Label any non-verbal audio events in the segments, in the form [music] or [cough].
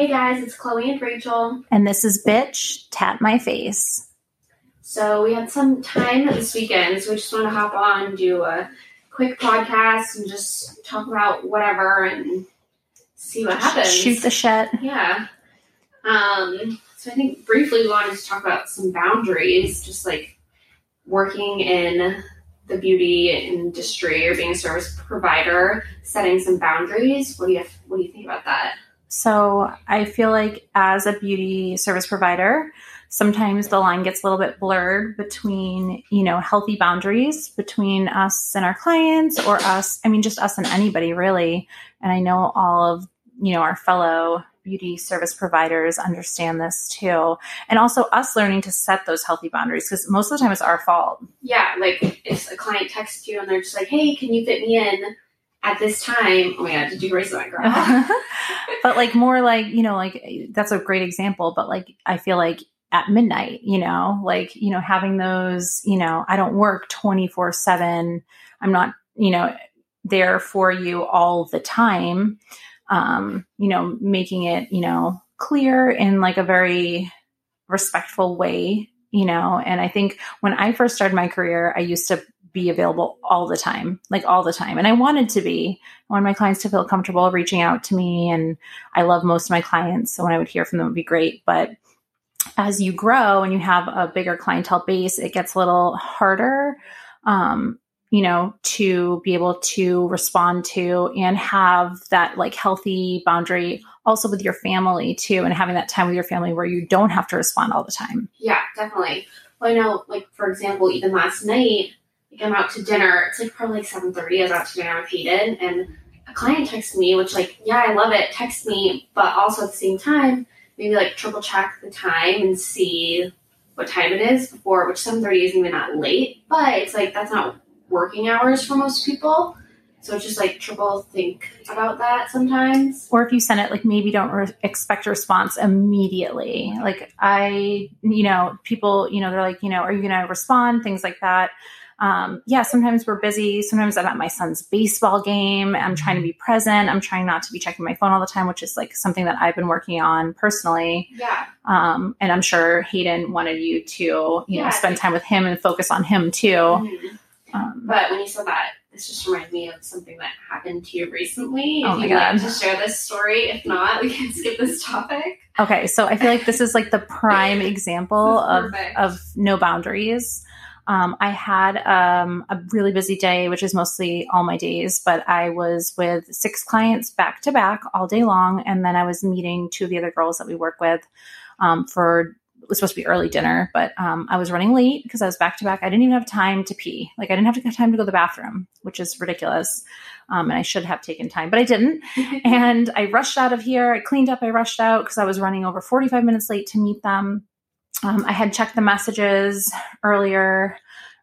Hey guys, it's Chloe and Rachel. And this is Bitch Tat My Face. So we had some time this weekend, so we just want to hop on, do a quick podcast, and just talk about whatever and see what happens. Shoot the shit. Yeah. Um, so I think briefly we wanted to talk about some boundaries, just like working in the beauty industry or being a service provider, setting some boundaries. What do you what do you think about that? So I feel like as a beauty service provider, sometimes the line gets a little bit blurred between, you know, healthy boundaries between us and our clients or us, I mean, just us and anybody really. And I know all of, you know, our fellow beauty service providers understand this too. And also us learning to set those healthy boundaries because most of the time it's our fault. Yeah. Like if a client texts you and they're just like, hey, can you fit me in? At this time, oh my god, did you erase my girl? [laughs] but like more like, you know, like that's a great example, but like I feel like at midnight, you know, like, you know, having those, you know, I don't work 24 7. I'm not, you know, there for you all the time. Um, you know, making it, you know, clear in like a very respectful way, you know. And I think when I first started my career, I used to be available all the time, like all the time. And I wanted to be. I wanted my clients to feel comfortable reaching out to me. And I love most of my clients. So when I would hear from them, would be great. But as you grow and you have a bigger clientele base, it gets a little harder, um, you know, to be able to respond to and have that like healthy boundary also with your family too, and having that time with your family where you don't have to respond all the time. Yeah, definitely. Well, I know, like, for example, even last night, like I'm out to dinner. It's like probably like seven thirty. I was out to dinner with Hayden, and a client texted me, which like yeah, I love it. Text me, but also at the same time, maybe like triple check the time and see what time it is before. Which seven thirty isn't even that late, but it's like that's not working hours for most people. So just like triple think about that sometimes. Or if you send it, like maybe don't re- expect a response immediately. Like I, you know, people, you know, they're like, you know, are you going to respond? Things like that um, yeah, sometimes we're busy. Sometimes I'm at my son's baseball game. I'm trying to be present. I'm trying not to be checking my phone all the time, which is like something that I've been working on personally. Yeah. Um, and I'm sure Hayden wanted you to, you yeah, know, spend time with him and focus on him too. Mm-hmm. Um, but when you said that, this just reminded me of something that happened to you recently. Oh if my you God. to share this story, if not, we can skip this topic. Okay, so I feel like this is like the [laughs] prime example of of no boundaries. Um, I had um, a really busy day, which is mostly all my days, but I was with six clients back to back all day long. And then I was meeting two of the other girls that we work with um, for it was supposed to be early dinner, but um, I was running late because I was back to back. I didn't even have time to pee. Like I didn't have time to go to the bathroom, which is ridiculous. Um, and I should have taken time, but I didn't. [laughs] and I rushed out of here. I cleaned up. I rushed out because I was running over 45 minutes late to meet them. Um, I had checked the messages earlier,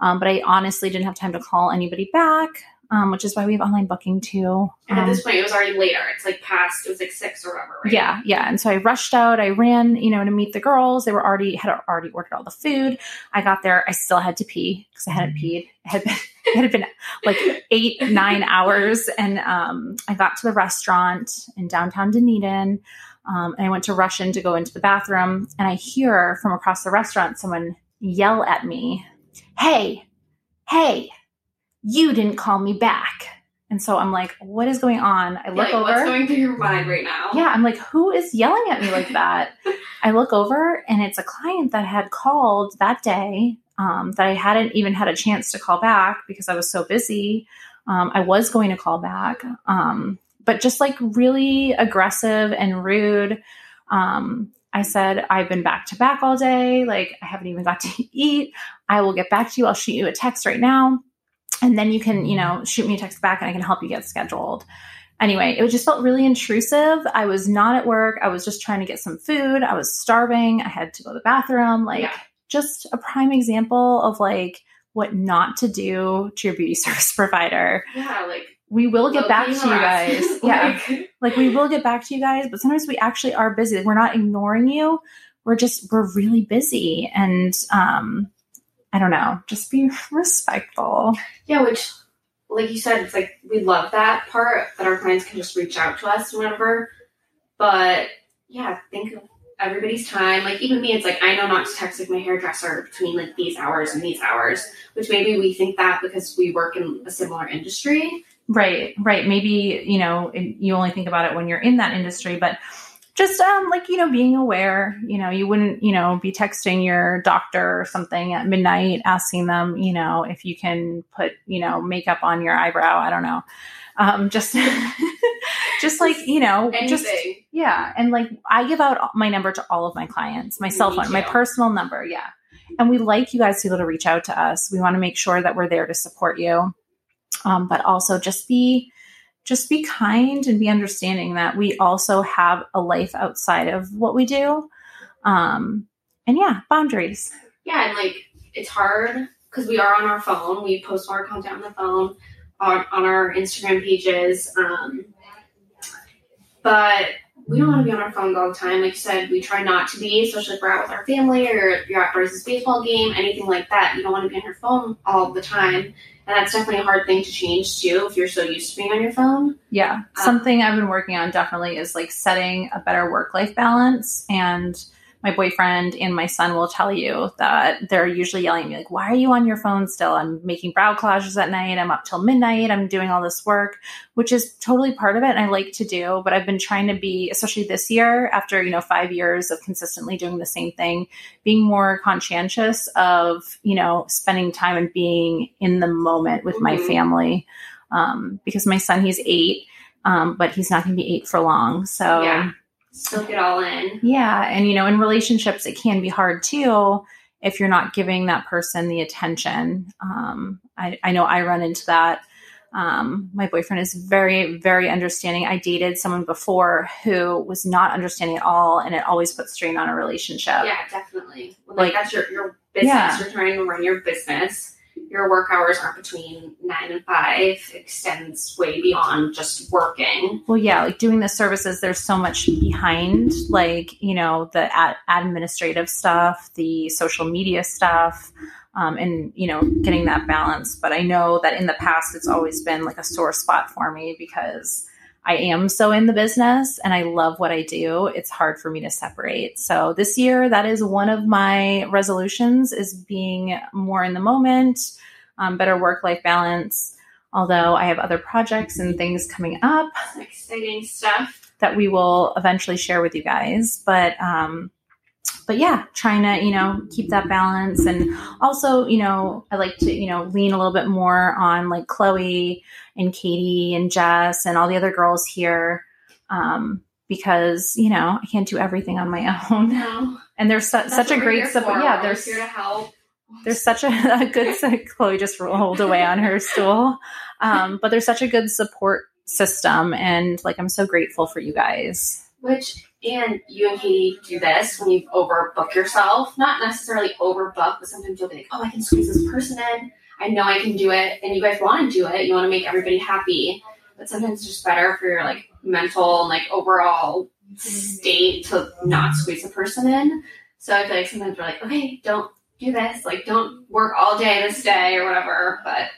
um, but I honestly didn't have time to call anybody back, um, which is why we have online booking too. And at this um, point, it was already later. It's like past, it was like six or whatever, right? Yeah, yeah. And so I rushed out. I ran, you know, to meet the girls. They were already had already ordered all the food. I got there. I still had to pee because I hadn't peed. It had been it had been like eight nine hours, and um, I got to the restaurant in downtown Dunedin. Um, and I went to rush in to go into the bathroom, and I hear from across the restaurant someone yell at me, Hey, hey, you didn't call me back. And so I'm like, what is going on? I look like, over. What's going through your mind right now? Yeah, I'm like, who is yelling at me like [laughs] that? I look over and it's a client that had called that day um, that I hadn't even had a chance to call back because I was so busy. Um, I was going to call back. Um, but just like really aggressive and rude. Um, I said, I've been back to back all day. Like, I haven't even got [laughs] to eat. I will get back to you. I'll shoot you a text right now. And then you can, you know, shoot me a text back and I can help you get scheduled. Anyway, it just felt really intrusive. I was not at work. I was just trying to get some food. I was starving. I had to go to the bathroom. Like, yeah. just a prime example of like what not to do to your beauty [laughs] service provider. Yeah, like we will get back to you guys. [laughs] yeah. like we will get back to you guys, but sometimes we actually are busy. We're not ignoring you. We're just we're really busy and um I don't know, just be [laughs] respectful. Yeah, which like you said, it's like we love that part that our clients can just reach out to us whenever. But yeah, think of everybody's time. Like even me, it's like I know not to text like my hairdresser between like these hours and these hours, which maybe we think that because we work in a similar industry. Right, right. Maybe, you know, you only think about it when you're in that industry, but just um like, you know, being aware, you know, you wouldn't, you know, be texting your doctor or something at midnight asking them, you know, if you can put, you know, makeup on your eyebrow, I don't know. Um just [laughs] just like, you know, just yeah, and like I give out my number to all of my clients, my cell phone, my personal number, yeah. And we like you guys to be able to reach out to us. We want to make sure that we're there to support you, um, but also just be just be kind and be understanding that we also have a life outside of what we do. Um, and yeah, boundaries. yeah, and like it's hard because we are on our phone. We post our content on the phone on, on our Instagram pages. Um, but we don't want to be on our phones all the time. Like you said, we try not to be, especially if we're out with our family or you're at Bryce's baseball game, anything like that. You don't want to be on your phone all the time. And that's definitely a hard thing to change too if you're so used to being on your phone. Yeah. Um, Something I've been working on definitely is like setting a better work life balance. And my boyfriend and my son will tell you that they're usually yelling at me, like, why are you on your phone still? I'm making brow collages at night. I'm up till midnight. I'm doing all this work, which is totally part of it. And I like to do, but I've been trying to be, especially this year, after, you know, five years of consistently doing the same thing, being more conscientious of, you know, spending time and being in the moment with my Mhm. family. Um, because my son, he's eight, um, but he's not going to be eight for long. So, Yeah. Soak it all in. yeah, and you know, in relationships, it can be hard too if you're not giving that person the attention. Um, I, I know I run into that. Um, my boyfriend is very, very understanding. I dated someone before who was not understanding at all, and it always puts strain on a relationship. Yeah, definitely. Like, Like- that's your, your business. Yeah. You're trying to run your business. Your work hours aren't between nine and five. Extends way beyond just working. Well, yeah, like doing the services, there's so much behind, like, you know, the ad- administrative stuff, the social media stuff, um, and, you know, getting that balance. But I know that in the past, it's always been like a sore spot for me because I am so in the business and I love what I do. It's hard for me to separate. So this year, that is one of my resolutions is being more in the moment, um, better work life balance. Although I have other projects and things coming up, Exciting stuff. that we will eventually share with you guys. But um, but yeah, trying to you know keep that balance, and also you know I like to you know lean a little bit more on like Chloe and Katie and Jess and all the other girls here. Um, because you know I can't do everything on my [laughs] own, No, and there's su- such a great support. Yeah, We're there's here to help. there's such a, [laughs] a good [laughs] Chloe just rolled away on her stool um, but there's such a good support system and like i'm so grateful for you guys Which and you and Katie do this when you overbook yourself. Not necessarily overbook, but sometimes you'll be like, "Oh, I can squeeze this person in. I know I can do it." And you guys want to do it. You want to make everybody happy. But sometimes it's just better for your like mental and like overall state to not squeeze a person in. So I feel like sometimes we're like, "Okay, don't do this. Like, don't work all day this day or whatever." But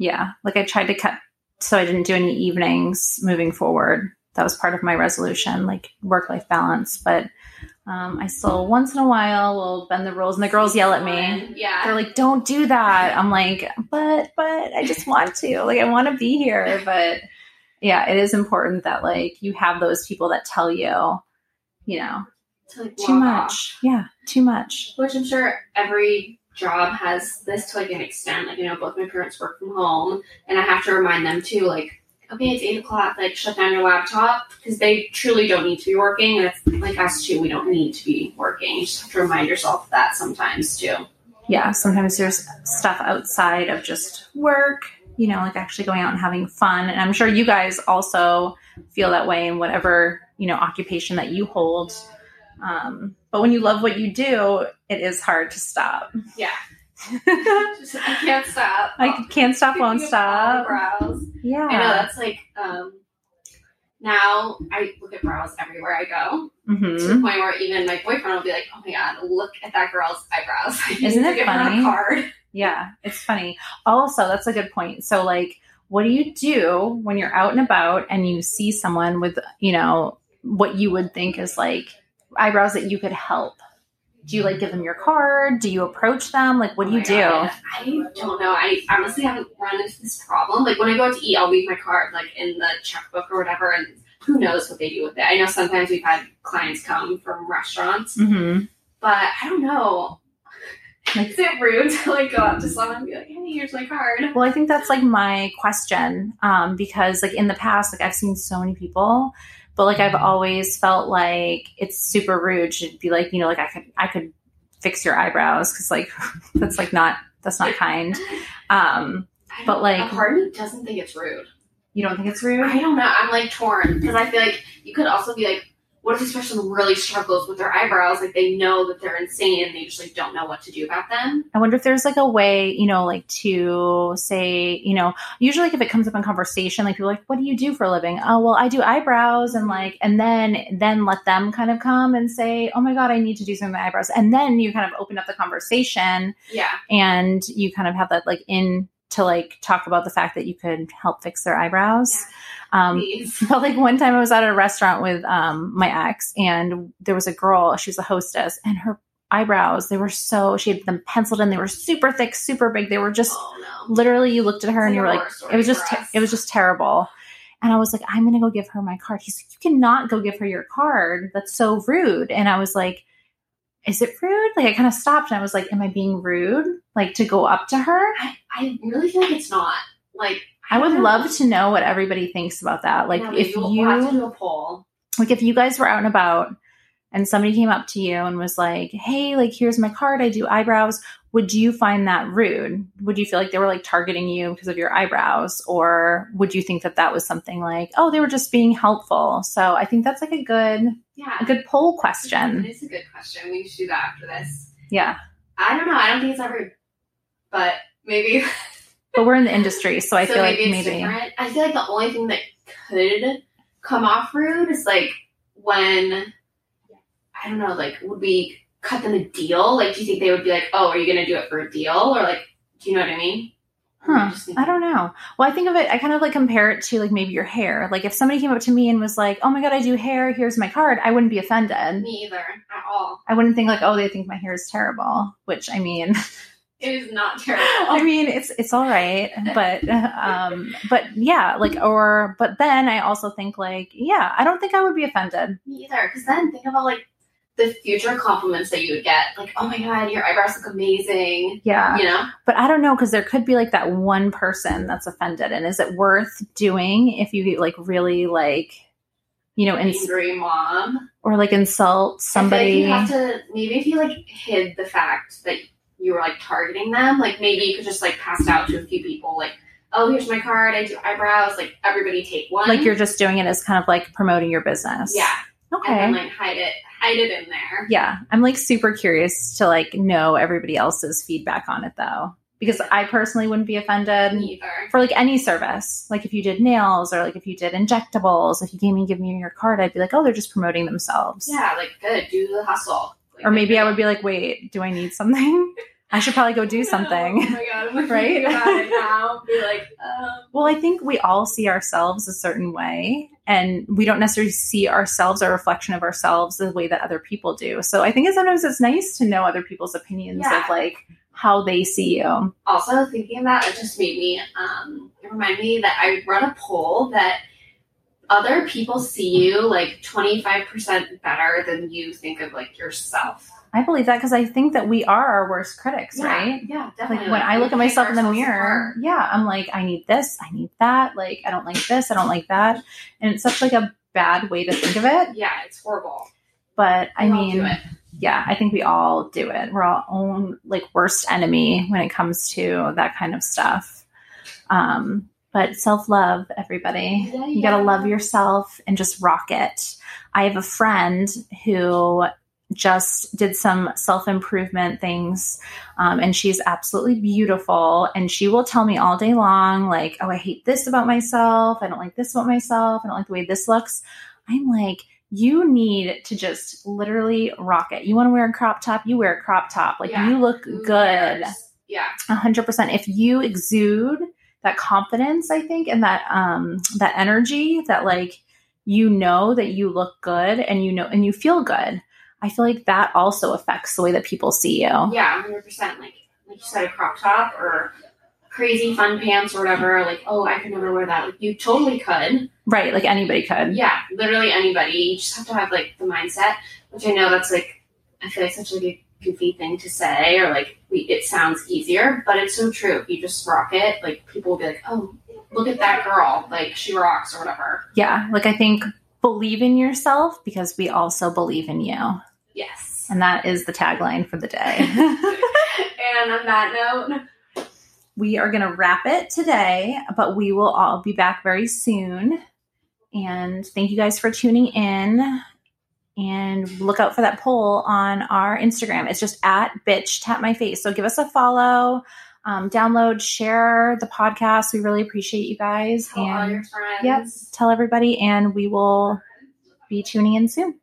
yeah like i tried to cut so i didn't do any evenings moving forward that was part of my resolution like work life balance. But um, i still once in a while will bend the rules and the girls yell at me. Yeah. they're like don't do that. I'm like but but i just want to. Like i want to be here. But yeah it is important that like you have those people that tell you you know to, like, too much. off. yeah too much. Which I'm sure every job has this to like an extent. Like, you know, both my parents work from home, and I have to remind them too, like, okay, it's eight o'clock, like, shut down your laptop, because they truly don't need to be working. And it's like us too, we don't need to be working. You just have to remind yourself of that sometimes too. yeah, sometimes there's stuff outside of just work, you know, like actually going out and having fun. And I'm sure you guys also feel that way in whatever, you know, occupation that you hold. Um, but when you love what you do, it is hard to stop. Yeah. Just, [laughs] [laughs] I can't stop. I can't stop, won't Thinking of all the stop. Brows. Yeah. I know that's like um now I look at brows everywhere I go. to hmm the point where even my boyfriend will be like, "Oh my god, look at that girl's eyebrows." [laughs] Isn't to it funny? card. Yeah, it's funny. Also, that's a good point. So, like, what do you do when you're out and about and you see someone with, you know, what you would think is like eyebrows that you could help? Do you like give them your card? Do you approach them? Like, what do Oh you do? God. I don't know. I honestly haven't run into this problem. Like when I go out to eat, I'll leave my card like in the checkbook or whatever, and who knows what they do with it. I know sometimes we've had clients come from restaurants, hmm but I don't know. [laughs] Like- Is it rude to like go up to someone and be like, "Hey, here's my card"? Well, I think that's like my question um, because, like, in the past, like, I've seen so many people, but like, I've always felt like it's super rude to be like, you know, like, I could, I could fix your eyebrows because, like, [laughs] that's like not, that's not kind. Um, But, like- part of me doesn't think it's rude. you don't think it's rude? I don't know. I'm like torn because I feel like you could also be like, what if this person really struggles with their eyebrows? Like they know that they're insane and they just like don't know what to do about them. I wonder if there's like a way, you know, like to say, you know, usually like if it comes up in conversation, like people are like, what do you do for a living? Oh, well, I do eyebrows and like, and then, then let them kind of come and say, oh my God, I need to do some with my eyebrows. And then you kind of open up the conversation Yeah. and you kind of have that like in to like talk about the fact that you could help fix their eyebrows. Um, Please. [laughs] but like one time I was at a restaurant with um my ex and there was a girl, she was a hostess, and her eyebrows, they were so she had them penciled in, they were super thick, super big. They were just Oh no. literally you looked at her It's and you were like a like horror story it was just te- it was just terrible. And I was like, I'm gonna go give her my card. He's like, You cannot go give her your card. That's so rude. And I was like, Is it rude? Like I kind of stopped and I was like, Am I being rude? Like to go up to her? I, I really feel like it's not. Like I would don't know. love to know what everybody thinks about that. Like Yeah, if we'll, we'll have to you do a poll. like if you guys were out and about and somebody came up to you and was like, "Hey, like here's my card. I do eyebrows." Would you find that rude? Would you feel like they were like targeting you because of your eyebrows or would you think that that was something like, "Oh, they were just being helpful." So, I think that's like a good Yeah. a good poll question. is a good question. We should do that after this. Yeah. I don't know. I don't think it's ever, but maybe. [laughs] But we're in the industry, so I so feel like maybe different. I feel like the only thing that could come off rude is like when I don't know, like would we cut them a deal? Like, do you think they would be like, "Oh, are you going to do it for a deal?" Or like, do you know what I mean? Huh. I don't know. Well, I think of it, I kind of like compare it to like maybe your hair. Like if somebody came up to me and was like, oh my God, I do hair, here's my card, I wouldn't be offended. Me either at all. I wouldn't think like, oh, they think my hair is terrible, which I mean, [laughs] It is not terrible. I mean, it's, it's all right. But, um, but yeah, like, or, but then I also think like, yeah, I don't think I would be offended. Me either. Because then think about like the future compliments that you would get. Like, oh my god, your eyebrows look amazing. Yeah. You know? But I don't know, because there could be like that one person that's offended. And is it worth doing if you like really like, you know, ins- Angry mom. or like insult somebody? Like you have to maybe if you like hid the fact that you were like targeting them, like maybe you could just like pass it out to a few people, like, oh, here's my card, I do eyebrows, like everybody take one. like you're just doing it as kind of like promoting your business. yeah, Okay. and then like hide it, hide it in there. yeah. I'm like super curious to like know everybody else's feedback on it though. Because I personally wouldn't be offended Neither. for like any service. Like if you did nails or like if you did injectables, if you came and give me your card, I'd be like, oh, they're just promoting themselves. Yeah, like good, do the hustle. Or maybe I would be like, wait, do I need something? [laughs] I should probably go do something. Oh my god, I'm Right? thinking about it now. Be [laughs] like, um, Well, I think we all see ourselves a certain way, and we don't necessarily see ourselves or a reflection of ourselves the way that other people do. So I think sometimes it's nice to know other people's opinions Yeah. of like how they see you. also thinking that, it just made me um, it reminded me that I run a poll that other people see you like 25% better than you think of like yourself. I believe that because I think that we are our worst critics, Yeah, right? Yeah, definitely. Like when I look at myself in the mirror, apart. yeah, I'm like, I need this, I need that. Like, I don't like this, I don't like that, and it's such like a bad way to think of it. Yeah, it's horrible. But I We all mean, yeah, I think we all do it. We're our own like worst enemy when it comes to that kind of stuff. Um, but self love, everybody. Yeah, You gotta love yourself and just rock it. I have a friend who just did some self improvement things, um, and she's absolutely beautiful. And she will tell me all day long, like, "Oh, I hate this about myself. I don't like this about myself. I don't like the way this looks." I'm like, you need to just literally rock it. You want to wear a crop top, you wear a crop top. Like Yeah. you look good. Yeah. A hundred percent. If you exude that confidence, I think, and that um that energy that like you know that you look good and you know and you feel good. I feel like that also affects the way that people see you. Yeah, hundred percent. Like like you said, a crop top or crazy fun pants or whatever. Like, oh, I could never wear that. Like, you totally could. Right, like anybody could. Yeah, literally anybody. You just have to have like the mindset, which I know that's like I feel like such like a goofy thing to say, or like we, it sounds easier, but it's so true. If you just rock it, like people will be like, oh, look at that girl, like she rocks or whatever. Yeah, like I think believe in yourself because we also believe in you. Yes. And that is the tagline for the day. [laughs] [laughs] and on that note, we are going to wrap it today, but we will all be back very soon. And thank you guys for tuning in. And look out for that poll on our Instagram. It's just at bitch tat my face. So give us a follow, um, download, share the podcast. We really appreciate you guys. tell all and your friends. yep, tell everybody, and we will be tuning in soon.